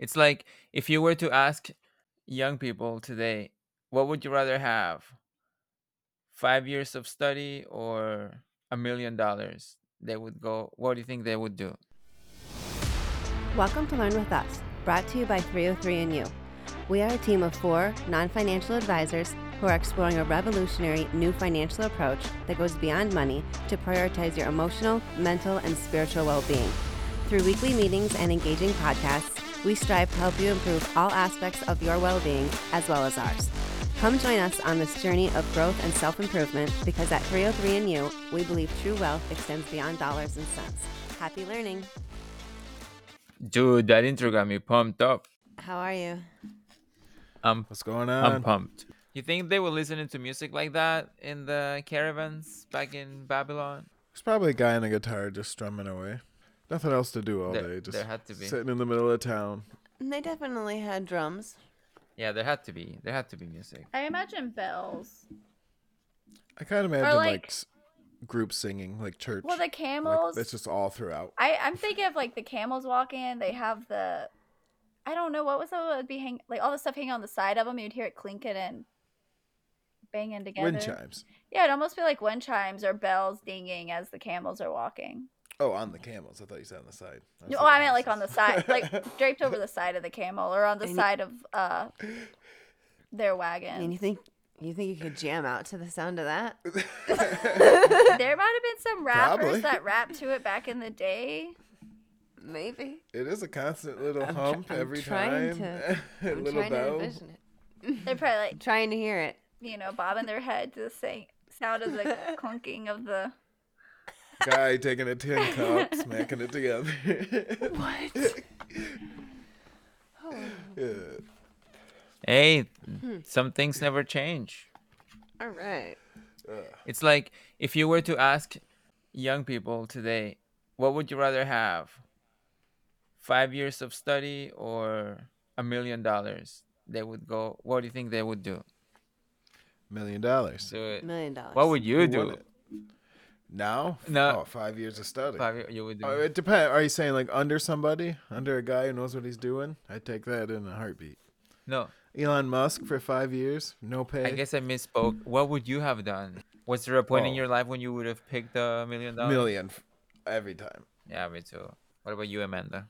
It's like if you were to ask young people today, what would you rather have? Five years of study or a million dollars? They would go, what do you think they would do? Welcome to Learn with Us, brought to you by 303andU. We are a team of four non financial advisors who are exploring a revolutionary new financial approach that goes beyond money to prioritize your emotional, mental, and spiritual well being. Through weekly meetings and engaging podcasts, we strive to help you improve all aspects of your well being as well as ours. Come join us on this journey of growth and self improvement because at 303 and You, we believe true wealth extends beyond dollars and cents. Happy learning! Dude, that intro got me pumped up. How are you? I'm What's going on? I'm pumped. You think they were listening to music like that in the caravans back in Babylon? There's probably a guy on a guitar just strumming away. Nothing else to do all There- day. Just there had to be. sitting in the middle of town. They definitely had drums. Yeah, there had to be. There had to be music. I imagine bells. I kind of imagine like, like- s- group singing, like church. Well, the like, camels. that's just all throughout. I I'm thinking of like the camels walking. They have the, I don't know what was that would be hang like all the stuff hanging on the side of them. You'd hear it clinking and banging together. Wind chimes. Yeah, it'd almost be like wind chimes or bells dinging as the camels are walking. Oh, on the camels. I thought you said on the side. was No, thinking I meant like on the side, like draped over the side of the camel or on the And side of uh their wagon. And wagon. you think you think you could jam out to the sound of that? there might have been some rappers Probably. that rapped to it back in the day. Maybe. It is a constant little I'm tr- hump I'm every trying time. to- a I'm little trying bell. to envision it. They're probably like Trying to hear it. you know, bobbing their head to the same sound of the clunking of the. Guy taking a tin cup, smacking it together. What? yeah. Hey, Hmm. some things never change. All right. It's like if you were to ask young people today, what would you rather have? Five years of study or a million dollars? They would go, what do you think they would do? Million dollars. Do it. Million dollars. What would you do? wouldn't? Now? No. Oh, five years of study. Five, you would do. Oh, it depends. Are you saying like under somebody, under a guy who knows what he's doing? I'd take that in a heartbeat. no, Elon Musk for five years, no pay. I guess I misspoke. What would you have done? Was there a point in your life when you would have picked a million dollars? million every time. Yeah, me too. What about you, Amanda?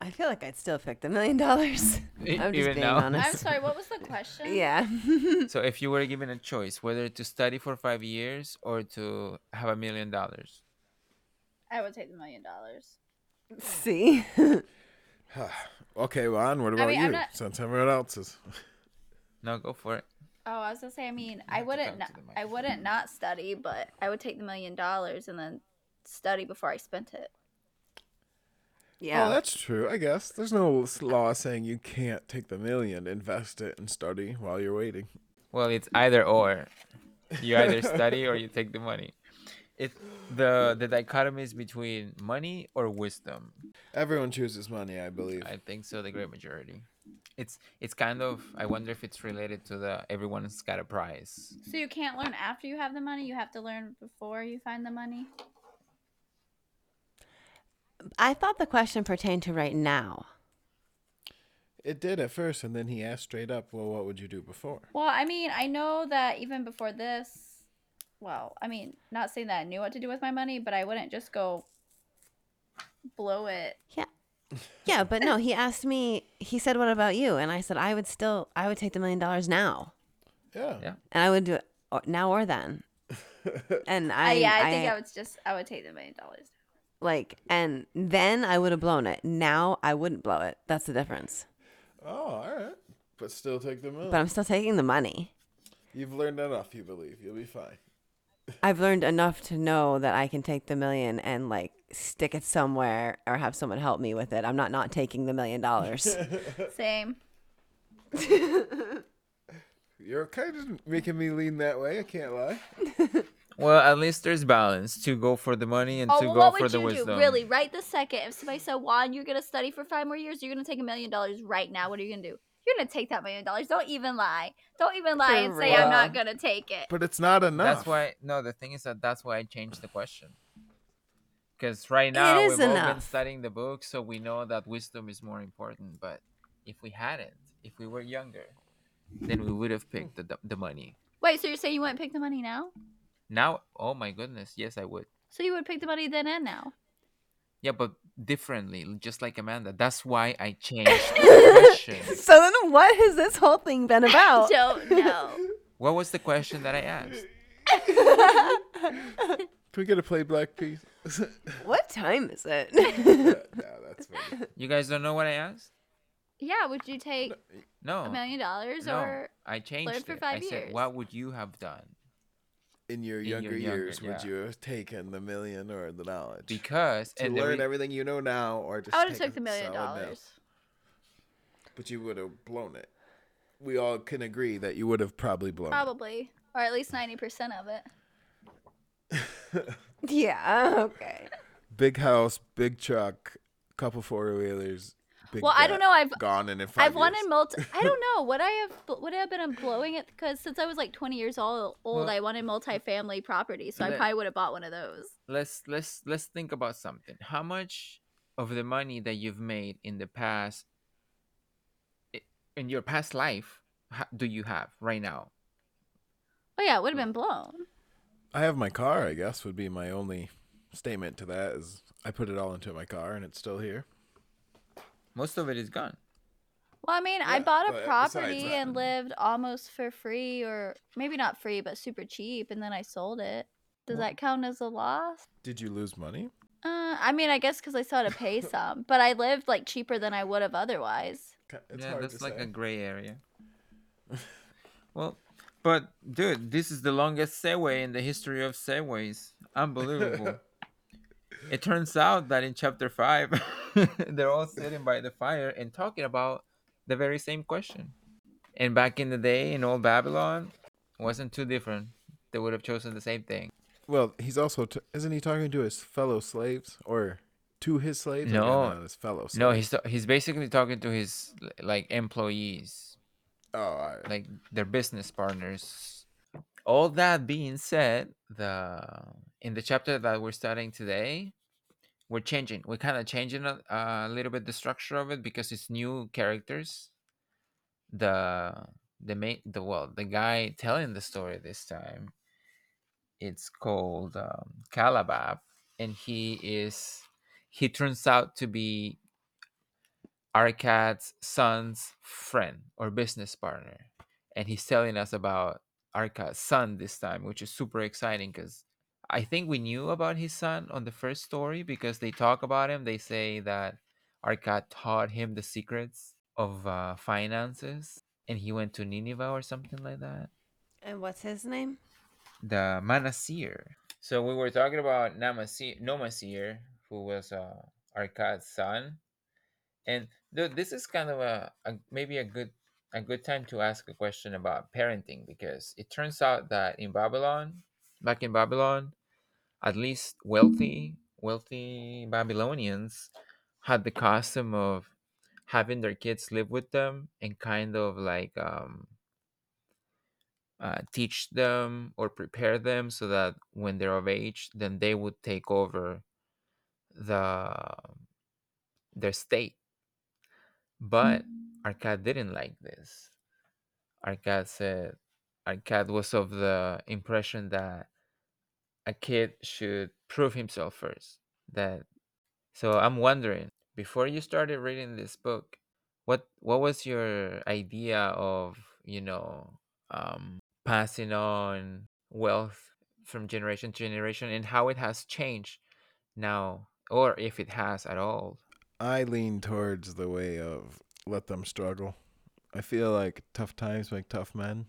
I feel like I'd still pick the million dollars. I'm just even being now? honest. I'm sorry. What was the question? Yeah. So if you were given a choice whether to study for five years or to have a million dollars, I would take the million dollars. See? Okay, Ron, what about mean, I'm you? not- Since everyone else is. no, go for it. Oh, I was gonna say. I mean, have I to wouldn't. talk Not, to the I wouldn't not study, but I would take the million dollars and then study before I spent it. Oh, yeah. Oh, that's true. I guess there's no law saying you can't take the million, invest it, and study while you're waiting. Well, it's either or. You either study or you take the money. It the the dichotomy is between money or wisdom. Everyone chooses money, I believe. I think so. The great majority. It's it's kind of. I wonder if it's related to the everyone's got a prize. So you can't learn after you have the money. You have to learn before you find the money. I thought the question pertained to right now. It did at first, and then he asked straight up, "Well, what would you do before?" Well, I mean, I know that even before this, well, I mean, not saying that I knew what to do with my money, but I wouldn't just go blow it. Yeah. Yeah, but no, he asked me, he said, What about you? And I said, I would still, I would take the million dollars now. Yeah. Yeah. And I would do it now or then. And I, I, yeah, I, think I would just, I would take the million dollars. Like, and then I would have blown it. Now I wouldn't blow it. That's the difference. Oh, all right. But still take the million. But I'm still taking the money. You've learned enough, you believe. You'll be fine. I've learned enough to know that I can take the million and like stick it somewhere or have someone help me with it. I'm not not taking the million dollars. Same. You're kind of making me lean that way. I can't lie. Well, at least there's balance to go for the money and Oh, to well, go what for would the you wisdom. do? Really, right this second, if somebody said, Juan, you're going to study for five more years, you're going to take a million dollars right now, what are you going to do? You're going to take that million dollars. Don't even lie. Don't even lie and For say, I'm not going to take it. But it's not enough. That's why. No, the thing is that that's why I changed the question. Because right now is we've all been studying the book, so we know that wisdom is more important. But if we hadn't, if we were younger, then we would have picked the the- the money. Wait, so you're saying you wouldn't pick the money now? Now, oh my goodness, yes, I would. So you would pick the money then and now? Yeah, but differently, just like Amanda. That's why I changed the question. So then, what has this whole thing been about? Don't know. What was the question that I asked? Can we get a play black piece? what time is it? no, that's funny. You guys don't know what I asked? yeah, would you take No. a million dollars no, or I changed for it. five I said, "What would you have done?" In your In your younger younger- years, would yeah. you have taken the million or the knowledge? Because to and the learn re- everything you know now, or just I would have take took the million solid no? dollars. But you would have blown it. We all can agree that you would have probably blown Probably. Or at least ninety percent of it. yeah. Okay. Big house, big truck, couple four wheelers. Big Well, I don't know. I've Gone in in 5 I've wanted multi. I don't know. what I have? Would I have been blowing it? Because since I was like 20 years old, old Well- I wanted multi-family property, so I probably would have bought one of those. let's let's let's think about something. How much of the money that you've made in the past, in your past life, do you have right now? Oh yeah, it would have been blown. I have my car, I guess, would be my only statement to that is I put it all into my car and it's still here. Most of it is gone. Well, I mean, I bought a property and lived almost for free, or maybe not free, but super cheap, and then I sold it. Does Well- that count as a loss? Did you lose money? Uh, I mean, I guess because I still had to pay some, but I lived like cheaper than I would have otherwise. It's yeah, hard that's to like say. a gray area. well, but dude, this is the longest segue in the history of segues. Unbelievable. it turns out that in chapter five, they're all sitting by the fire and talking about the very same question. And back in the day in old Babylon, wasn't too different. They would have chosen the same thing. Well, he's also t- isn't he talking to his fellow slaves or to his slaves? No. his fellow slaves. No, he's he's basically talking to his like employees. Oh, right. like their business partners. All that being said, the in the chapter that we're studying today, we're changing. We're kind of changing a, a little bit the structure of it because it's new characters. The the main the well the guy telling the story this time. It's called um, Kalabab, and he is he turns out to be Arkad's son's friend or business partner. And he's telling us about Arkad's son this time, which is super exciting because I think we knew about his son on the first story because they talk about him. They say that Arkad taught him the secrets of uh, finances and he went to Nineveh or something like that. And what's his name? The Manasir. So we were talking about Namasir, Nomasir, who was uh, Arkad's son. And dude, this is kind of a, a maybe a good a good time to ask a question about parenting because it turns out that in Babylon, back in Babylon, at least wealthy wealthy Babylonians had the custom of having their kids live with them and kind of like um, uh, teach them or prepare them so that when they're of age, then they would take over the their state. But Arkad didn't like this. Arkad said Arkad was of the impression that a kid should prove himself first. That so I'm wondering before you started reading this book, what what was your idea of you know um, passing on wealth from generation to generation and how it has changed now, or if it has at all? I lean towards the way of let them struggle. I feel like tough times make tough men.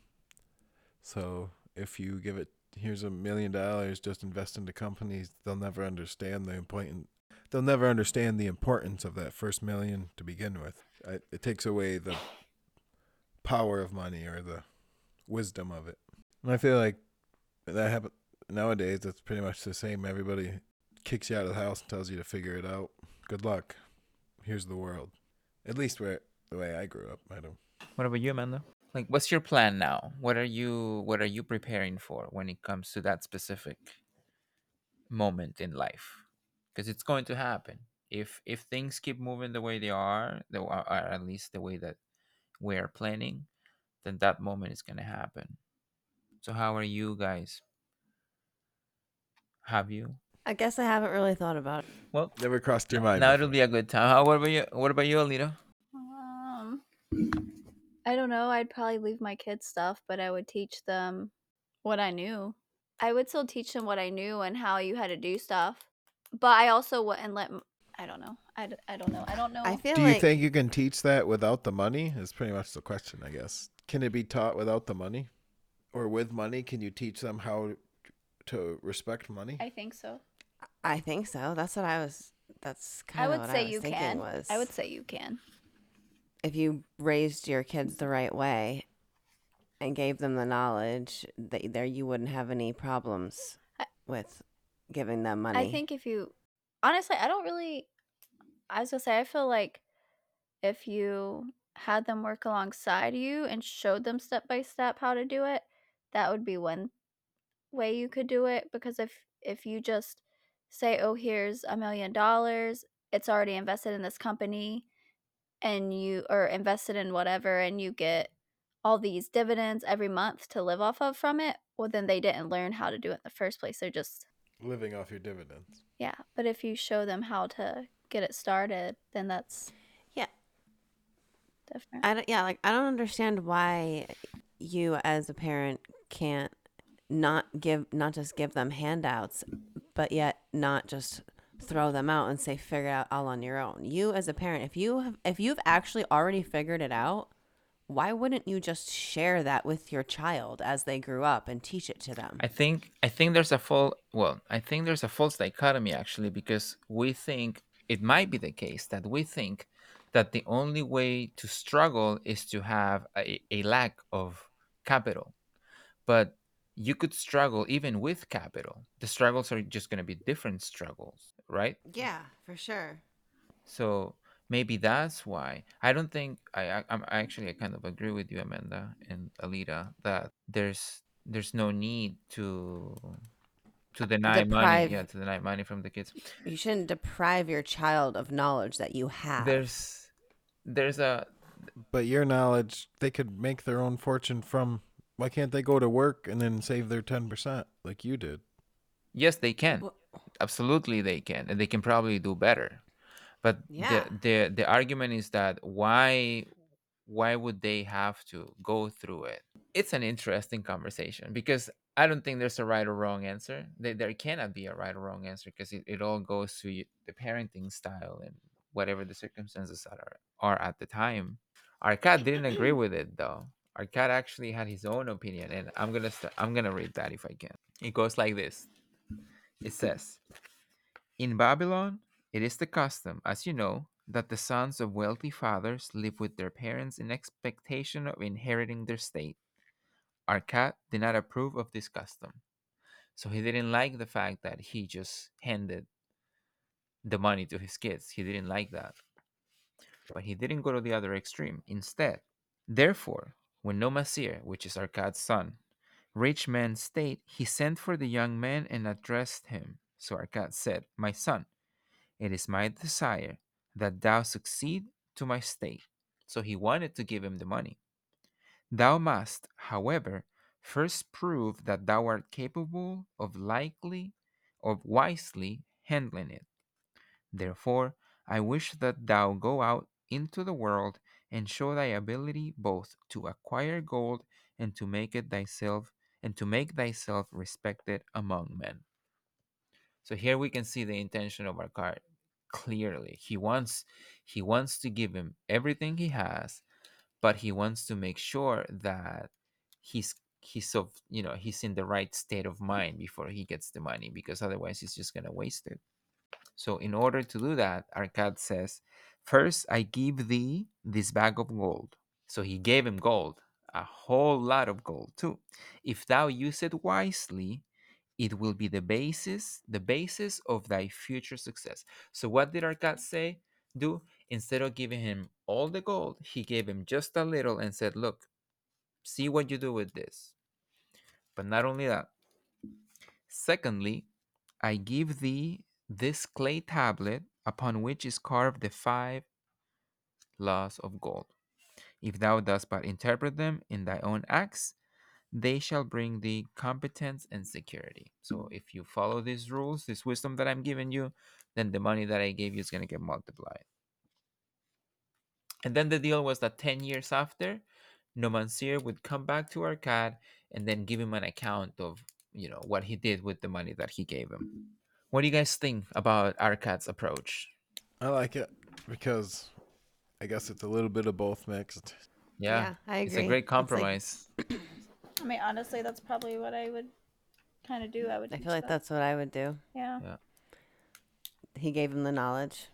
So if you give it, here's a million dollars, just invest into companies, they'll never understand the important. They'll never understand the importance of that first million to begin with. It takes away the power of money or the wisdom of it. And I feel like that happen nowadays. It's pretty much the same. Everybody kicks you out of the house and tells you to figure it out. Good luck. Here's the world. At least where the way I grew up, I don't. What about you, Amanda? Like, what's your plan now? What are you What are you preparing for when it comes to that specific moment in life? Because it's going to happen. if if things keep moving the way they are, the, or at least the way that we are planning, then that moment is gonna happen. So how are you guys? Have you? I guess I haven't really thought about it. Well, Never crossed your mind. now it'll be a good time. How, what about you? What about you, Alita? I don't know. I'd probably leave my kids stuff, but I would teach them what I knew. I would still teach them what I knew and how you had to do stuff. But I also wouldn't let. I don't know. I, d- I don't know. I don't know. I feel Do you like think you can teach that without the money? Is pretty much the question, I guess. Can it be taught without the money, or with money? Can you teach them how to respect money? I think so. I think so. That's what I was. That's kind of would what say I was you thinking can. was. I would say you can. If you raised your kids the right way and gave them the knowledge, that there you wouldn't have any problems with giving them money. I think if you honestly, I don't really I was gonna say I feel like if you had them work alongside you and showed them step by step how to do it, that would be one way you could do it because if if you just say, "Oh, here's a million dollars, it's already invested in this company," and you are invested in whatever and you get all these dividends every month to live off of from it, well then they didn't learn how to do it in the first place. They're just Living off your dividends. yeah, but if you show them how to get it started, then that's Yeah. different. I don't, yeah, like I don't understand why you as a parent can't not give not just give them handouts, but yet not just throw them out and say figure it out all on your own. You as a parent, if you have if you've actually already figured it out, why wouldn't you just share that with your child as they grew up and teach it to them? I think I think there's a full well, I think there's a false dichotomy actually because we think it might be the case that we think that the only way to struggle is to have a, a lack of capital. But you could struggle even with capital. The struggles are just going to be different struggles, right? yeah, for sure. So maybe that's why I don't think I, I I'm actually I kind of agree with you, Amanda and Alita, that there's there's no need to to deny Deprive- money, yeah, to deny money from the kids. You shouldn't deprive your child of knowledge that you have. There's there's a But your knowledge, they could make their own fortune from. Why can't they go to work and then save their ten percent like you did? yes, they can, Well- absolutely they can, and they can probably do better. But Yeah. the the the argument is that why why would they have to go through it? It's an interesting conversation because I don't think there's a right or wrong answer. There, there cannot be a right or wrong answer because it, it all goes to y- the parenting style and whatever the circumstances are, are at the time. Arkad didn't agree with it though. Arkad actually had his own opinion, and I'm gonna st- I'm gonna read that if I can. It goes like this. It says, "In Babylon, it is the custom, as you know, that the sons of wealthy fathers live with their parents in expectation of inheriting their state. Arkad did not approve of this custom, so he didn't like the fact that he just handed the money to his kids. He didn't like that. But he didn't go to the other extreme. Instead, therefore, when Nomasir, which is cat's son, reached man's state, he sent for the young man and addressed him. So Arkad said, My son, it is my desire that thou succeed to my state. So he wanted to give him the money. Thou must, however, first prove that thou art capable of likely, of wisely handling it. Therefore, I wish that thou go out into the world and show thy ability both to acquire gold and to make it thyself and to make thyself respected among men. So here we can see the intention of Arkad clearly. He wants he wants to give him everything he has, but he wants to make sure that he's he's of you know he's in the right state of mind before he gets the money because otherwise he's just gonna waste it. So in order to do that, Arkad says, First I give thee this bag of gold. So he gave him gold, a whole lot of gold too. If thou use it wisely, it will be the basis, the basis of thy future success. So what did Arkad say? Do instead of giving him all the gold, he gave him just a little and said, Look, see what you do with this. But not only that. Secondly, I give thee this clay tablet upon which is carved the five laws of gold. If thou dost but interpret them in thy own acts, they shall bring thee competence and security. So if you follow these rules, this wisdom that I'm giving you, then the money that I gave you is going to get multiplied. And then the deal was that 10 years after, Nomansir would come back to Arkad and then give him an account of, you know, what he did with the money that he gave him. What do you guys think about Arkad's approach? I like it because I guess it's a little bit of both mixed. Yeah, I agree. it's a great It's like- compromise. I mean, honestly, that's probably what I would kind of do. I would. I feel like them. that's what I would do. Yeah. yeah. He gave him the knowledge,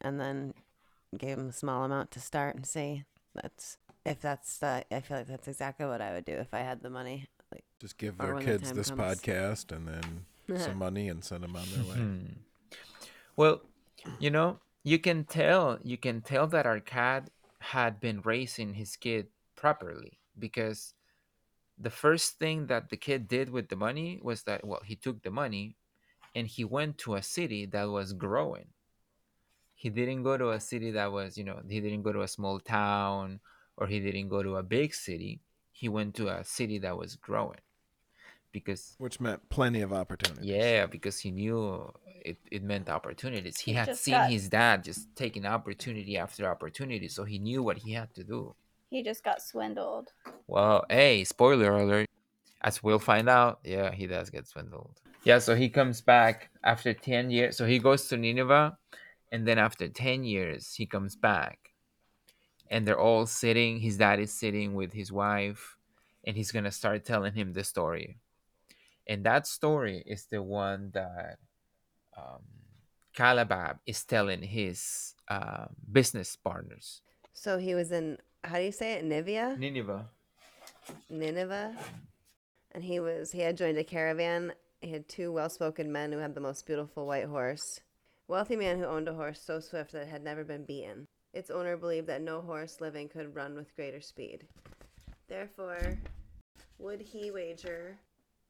and then gave him a small amount to start and see. That's if that's the. I feel like that's exactly what I would do if I had the money. Like, Just give Or our the kids this comes. podcast and then some money and send them on their way. Hmm. Well, you know, you can tell you can tell that Arkad had been raising his kid properly because the first thing that the kid did with the money was that well, he took the money and he went to a city that was growing. He didn't go to a city that was, you know, he didn't go to a small town or he didn't go to a big city. He went to a city that was growing. Because Which meant plenty of opportunities. yeah, because he knew it, it meant opportunities. He He had seen got- his dad just taking opportunity after opportunity, so he knew what he had to do. He just got swindled. Well, hey, spoiler alert. As we'll find out, yeah, he does get swindled. Yeah, so he comes back after 10 years. So he goes to Nineveh, and then after 10 years, he comes back. And they're all sitting, his dad is sitting with his wife, and he's going to start telling him the story. And that story is the one that um, Kalabab is telling his uh, business partners. so he was in. How do you say it? Nivea, Nineveh. Nineveh, and he was. He had joined a caravan. He had two well-spoken men who had the most beautiful white horse. Wealthy man who owned a horse so swift that it had never been beaten. Its owner believed that no horse living could run with greater speed. Therefore, would he wager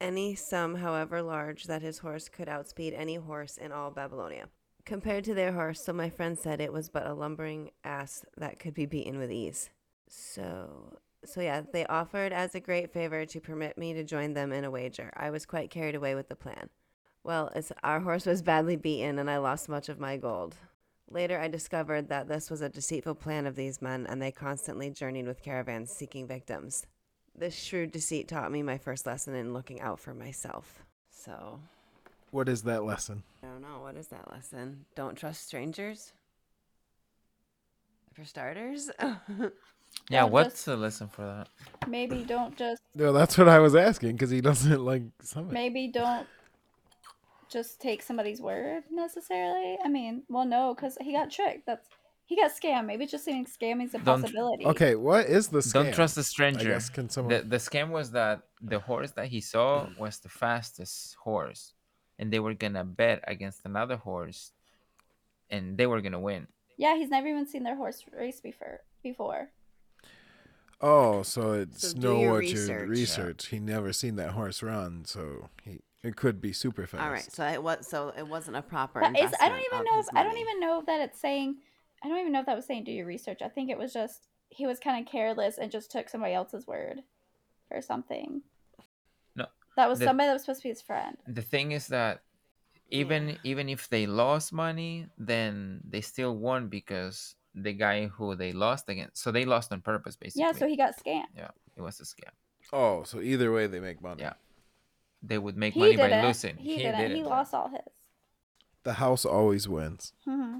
any sum, however large, that his horse could outspeed any horse in all Babylonia? Compared to their horse, so my friend said it was but a lumbering ass that could be beaten with ease. So, so yeah, they offered as a great favor to permit me to join them in a wager. I was quite carried away with the plan. Well, our horse was badly beaten and I lost much of my gold. Later, I discovered that this was a deceitful plan of these men, and they constantly journeyed with caravans seeking victims. This shrewd deceit taught me my first lesson in looking out for myself. So, What is that lesson? I don't know. What is that lesson? Don't trust strangers? For starters? Yeah, Don't what's just- the lesson for that? Maybe don't just. No, that's what I was asking because he doesn't like some. Maybe don't just take somebody's word necessarily. I mean, well, no, because he got tricked. That's he got scammed. Maybe just saying scamming's a Don't- possibility. Okay, what is the scam? Don't trust a I stranger. guess can someone? The, the scam was that the horse that he saw was the fastest horse, and they were gonna bet against another horse, and they were gonna win. Yeah, he's never even seen their horse race before. Before. oh, so it's So do know your what research. you research. He never seen that horse run, so he it could be super fast. All right, so it was so it wasn't a proper. But it's, I don't even of know. If, his I don't money. even know that it's saying. I don't even know if that was saying do your research. I think it was just he was kind of careless and just took somebody else's word for something. No, That was the- somebody that was supposed to be his friend. The thing is that even even if they lost money, then they still won because the guy who they lost against, so they lost on purpose, basically. Yeah, so he got scammed. yeah, it was a scam. Oh, so either way they make money. Yeah. They would make He money didn't. by losing. He, didn't. He lost all his. The house always wins. hmm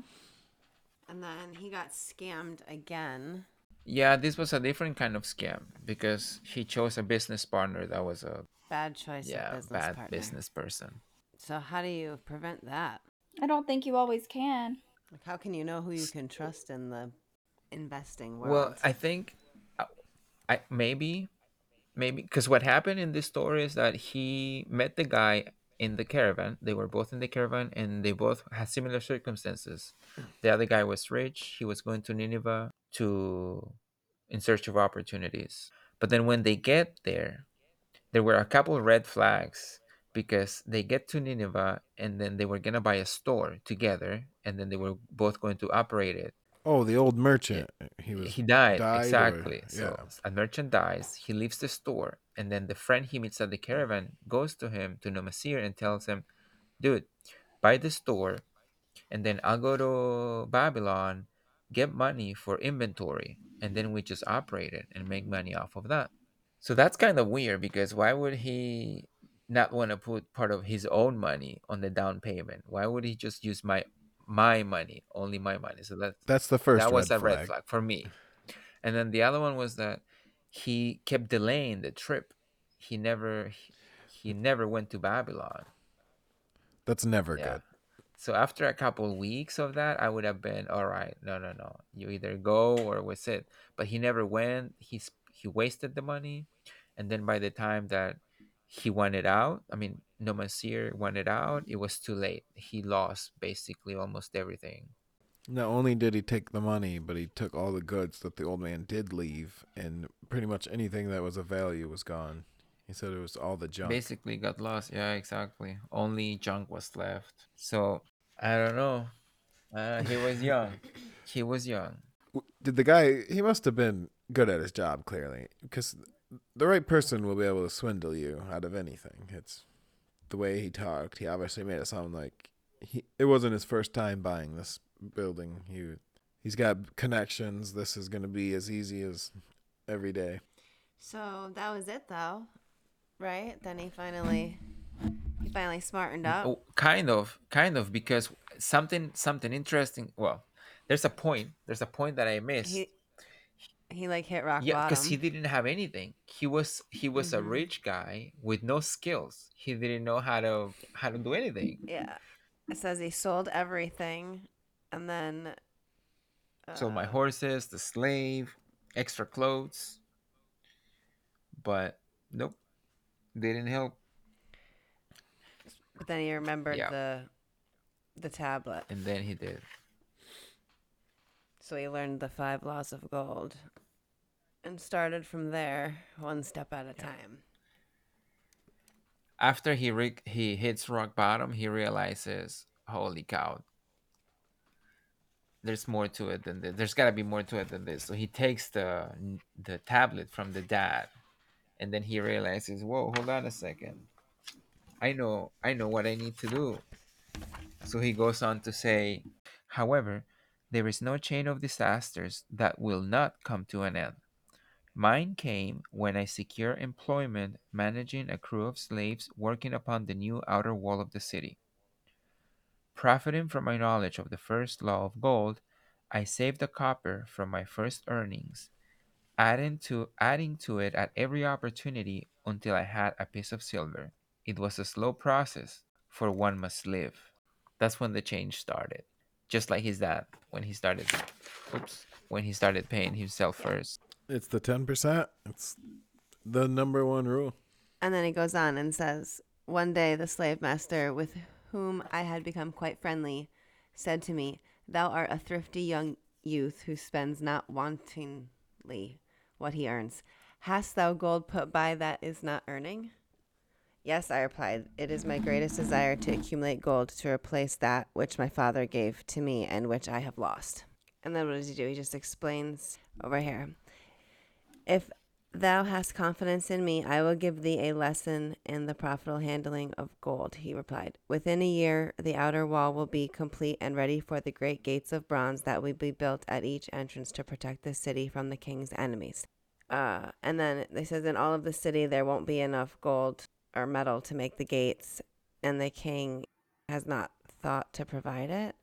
And then he got scammed again. Yeah, this was a different kind of scam because he chose a business partner that was a Bad choice yeah of business bad partner. business person. So how do you prevent that? I don't think you always can. Like, how can you know who you can trust in the investing world? Well, I think, uh, I maybe, maybe because what happened in this story is that he met the guy in the caravan. They were both in the caravan, and they both had similar circumstances. The other guy was rich. He was going to Nineveh to in search of opportunities. But then when they get there, there were a couple red flags because they get to Nineveh and then they were gonna buy a store together and then they were both going to operate it. Oh, the old merchant. Eh, he was he died, died or- exactly. so yeah. a merchant dies. He leaves the store, and then the friend he meets at the caravan goes to him to Nomasir and tells him, "Dude, buy the store, and then I'll go to Babylon, get money for inventory, and then we just operate it and make money off of that." So that's kind of weird because why would he not want to put part of his own money on the down payment? Why would he just use my my money, only my money? So that's That's the first that was a flag. red flag for me. And then the other one was that he kept delaying the trip. He never he, never went to Babylon. That's never Yeah. good. So after a couple weeks of that, I would have been all right. No, no, no. You either go or was it. But he never went. He's he wasted the money, and then by the time that he wanted out, I mean, Nomasir wanted out, it was too late. He lost basically almost everything. Not only did he take the money, but he took all the goods that the old man did leave, and pretty much anything that was of value was gone. He said it was all the junk. Basically got lost. Yeah, exactly. Only junk was left. So I don't know. Uh, he was young. he was young. Did the guy? He must have been good at his job, clearly, because the right person will be able to swindle you out of anything. It's the way he talked. He obviously made it sound like he. It wasn't his first time buying this building. He he's got connections. This is going to be as easy as every day. So that was it, though, right? Then he finally, he finally smartened up. Oh, kind of, kind of, because something something interesting. Well, there's a point. There's a point that I missed. He, he like hit rock yeah, because he didn't have anything. He was he was a Mhm. rich guy with no skills. He didn't know how to how to do anything. Yeah, it says he sold everything, and then. So my uh, horses, the slave, extra clothes. But nope, they didn't help. But then he remembered Yeah. the, the tablet. And then he did. So he learned the five laws of gold, and started from there, one step at a time. After he re- he hits rock bottom, he realizes, holy cow. There's more to it than this. There's got to be more to it than this. So he takes the the tablet from the dad, and then he realizes, whoa, hold on a second. I know, I know what I need to do. So he goes on to say, however, there is no chain of disasters that will not come to an end. Mine came when I secured employment managing a crew of slaves working upon the new outer wall of the city. Profiting from my knowledge of the first law of gold, I saved the copper from my first earnings, adding to adding to it at every opportunity until I had a piece of silver. It was a slow process, for one must live. That's when the change started. Just like his dad when he started oops, when he started paying himself first. It's the ten percent. It's the number one rule. And then he goes on and says, One day the slave master, with whom I had become quite friendly, said to me, Thou art a thrifty young youth who spends not wantingly what he earns. Hast thou gold put by that is not earning? Yes, I replied, It is my greatest desire to accumulate gold to replace that which my father gave to me and which I have lost. And then what does he do? He just explains over here. If thou hast confidence in me, I will give thee a lesson in the profitable handling of gold, he replied. Within a year, the outer wall will be complete and ready for the great gates of bronze that will be built at each entrance to protect the city from the king's enemies. Uh, and then they says in all of the city there won't be enough gold or metal to make the gates, and the king has not thought to provide it.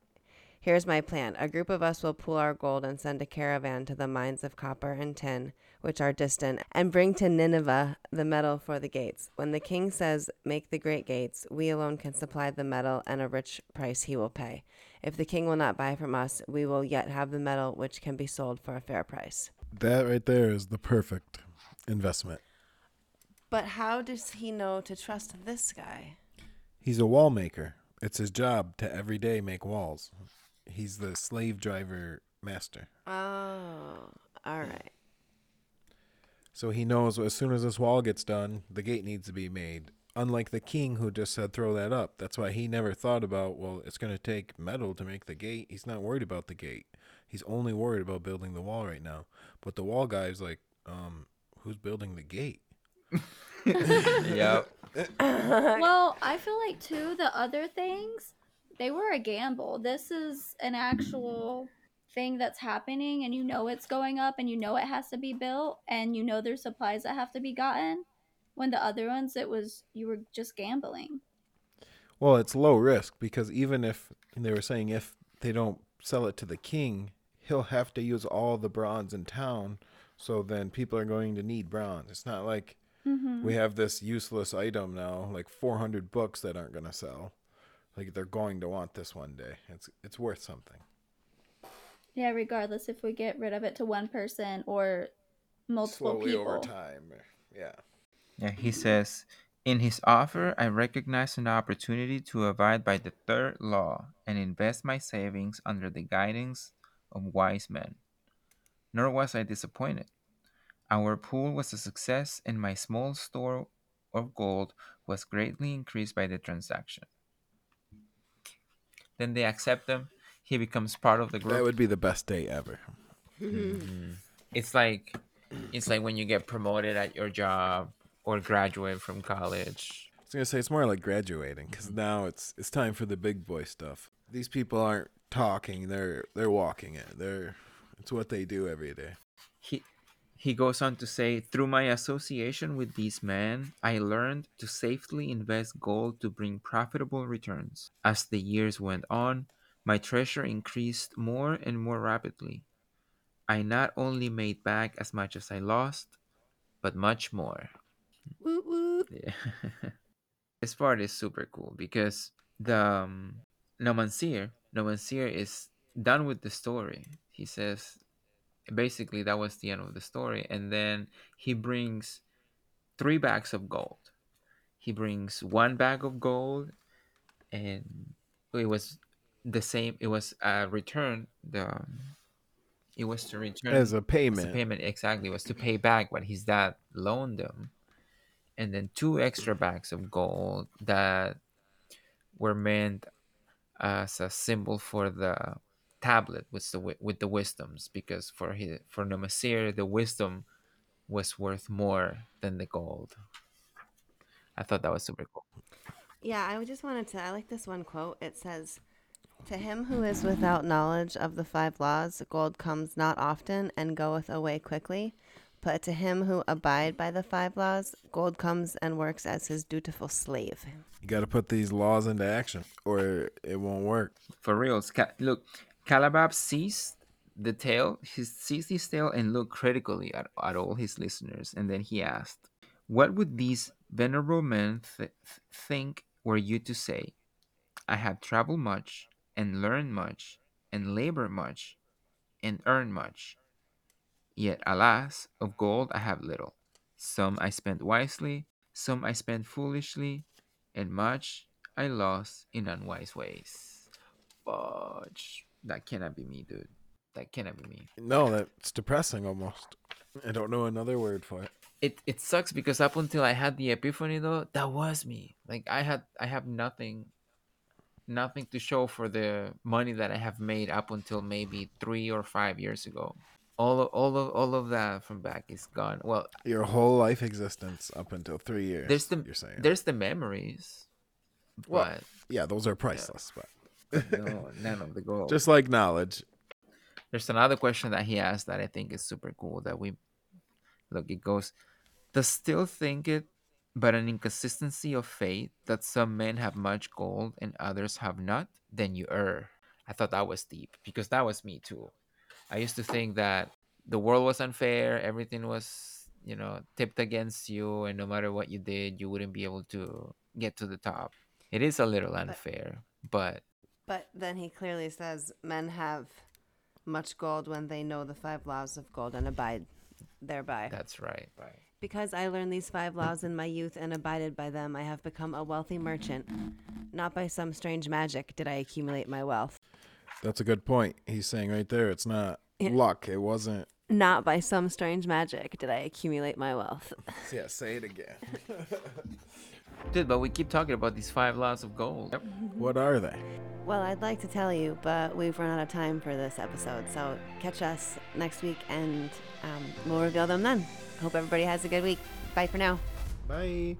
Here's my plan. A group of us will pool our gold and send a caravan to the mines of copper and tin, which are distant, and bring to Nineveh the metal for the gates. When the king says, Make the great gates, we alone can supply the metal, and a rich price he will pay. If the king will not buy from us, we will yet have the metal, which can be sold for a fair price. That right there is the perfect investment. But how does he know to trust this guy? He's a wall maker. It's his job to every day make walls. He's the slave driver master. Oh, all right. So he knows as soon as this wall gets done, the gate needs to be made. unlike the king who just said throw that up. That's why he never thought about, well, it's going to take metal to make the gate. He's not worried about the gate. He's only worried about building the wall right now. But the wall guy's like, um, who's building the gate? yep. well, I feel like too the other things they were a gamble. This is an actual thing that's happening and you know it's going up and you know it has to be built and you know there's supplies that have to be gotten. When the other ones it was you were just gambling. Well, it's low risk because even if they were saying if they don't sell it to the king, he'll have to use all the bronze in town. So then people are going to need bronze. It's not like Mm-hmm. we have this useless item now, like 400 books that aren't going to sell. Like they're going to want this one day. It's it's worth something. Yeah, regardless if we get rid of it to one person or multiple Slowly people. over time. Yeah. Yeah, he says, in his offer, I recognize an opportunity to abide by the third law and invest my savings under the guidance of wise men. Nor was I disappointed. Our pool was a success, and my small store of gold was greatly increased by the transaction. Then they accept him. He becomes part of the group. That would be the best day ever. it's like it's like when you get promoted at your job or graduate from college. I was gonna say it's more like graduating because mm-hmm. now it's it's time for the big boy stuff. These people aren't talking; they're they're walking it. They're it's what they do every day. He goes on to say, through my association with these men, I learned to safely invest gold to bring profitable returns. As the years went on, my treasure increased more and more rapidly. I not only made back as much as I lost, but much more. Woot woot. Yeah. this part is super cool because the um, Nomansir, Nomansir is done with the story. He says basically that was the end of the story, and then he brings three bags of gold. He brings one bag of gold, and it was the same. It was a return. The um, it was to return As a as payment, a payment exactly was to pay back what his dad loaned him and then two extra bags of gold that were meant as a symbol for the tablet with the with the wisdoms because for his for Namasir the wisdom was worth more than the gold. I thought that was super cool. Yeah, I just wanted to. I like this one quote. It says, To him who is without knowledge of the five laws, gold comes not often and goeth away quickly. But to him who abide by the five laws, gold comes and works as his dutiful slave. you got to put these laws into action, or it won't work. For real, Ca- look, Kalabab seized the tale. He seized his tale and looked critically at, at all his listeners, and then he asked, "What would these venerable men th- think were you to say? I have traveled much and learned much and labored much and earned much. Yet, alas, of gold I have little. Some I spent wisely, some I spent foolishly, and much I lost in unwise ways." Fudge. That cannot be me, dude. That cannot be me. No, that's depressing almost. I don't know another word for it. It it sucks because up until I had the epiphany though, that was me. Like I had I have nothing nothing to show for the money that I have made up until maybe three or five years ago. All of all of all of that from back is gone. Well, Your whole life existence up until three years. there's the you're saying. there's the memories. Well, But yeah, those are priceless. But no, none of the gold. just like knowledge, there's another question that he asked that I think is super cool that we look it goes does still think it but an inconsistency of fate that some men have much gold and others have not then you err. I thought that was deep because that was me too. I used to think that the world was unfair everything was you know tipped against you and no matter what you did you wouldn't be able to get to the top. It is a little unfair but But then he clearly says men have much gold when they know the five laws of gold and abide thereby. that's right right Because I learned these five laws in my youth and abided by them, I have become a wealthy merchant. Not by some strange magic did I accumulate my wealth. that's a good point. He's saying right there, it's not Yeah. luck. It wasn't. Not by some strange magic did I accumulate my wealth. Yeah, say it again. Dude, but we keep talking about these five laws of gold. Yep. What are they? Well, I'd like to tell you, but we've run out of time for this episode. So catch us next week and um, we'll reveal them then. Hope everybody has a good week. Bye for now. Bye.